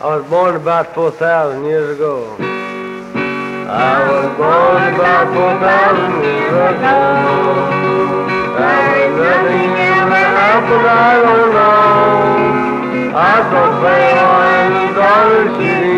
I was born about 4,000 years ago. I was born about 4,000 years ago. There was nothing ever that I don't know. I saw play on the daughters. shooting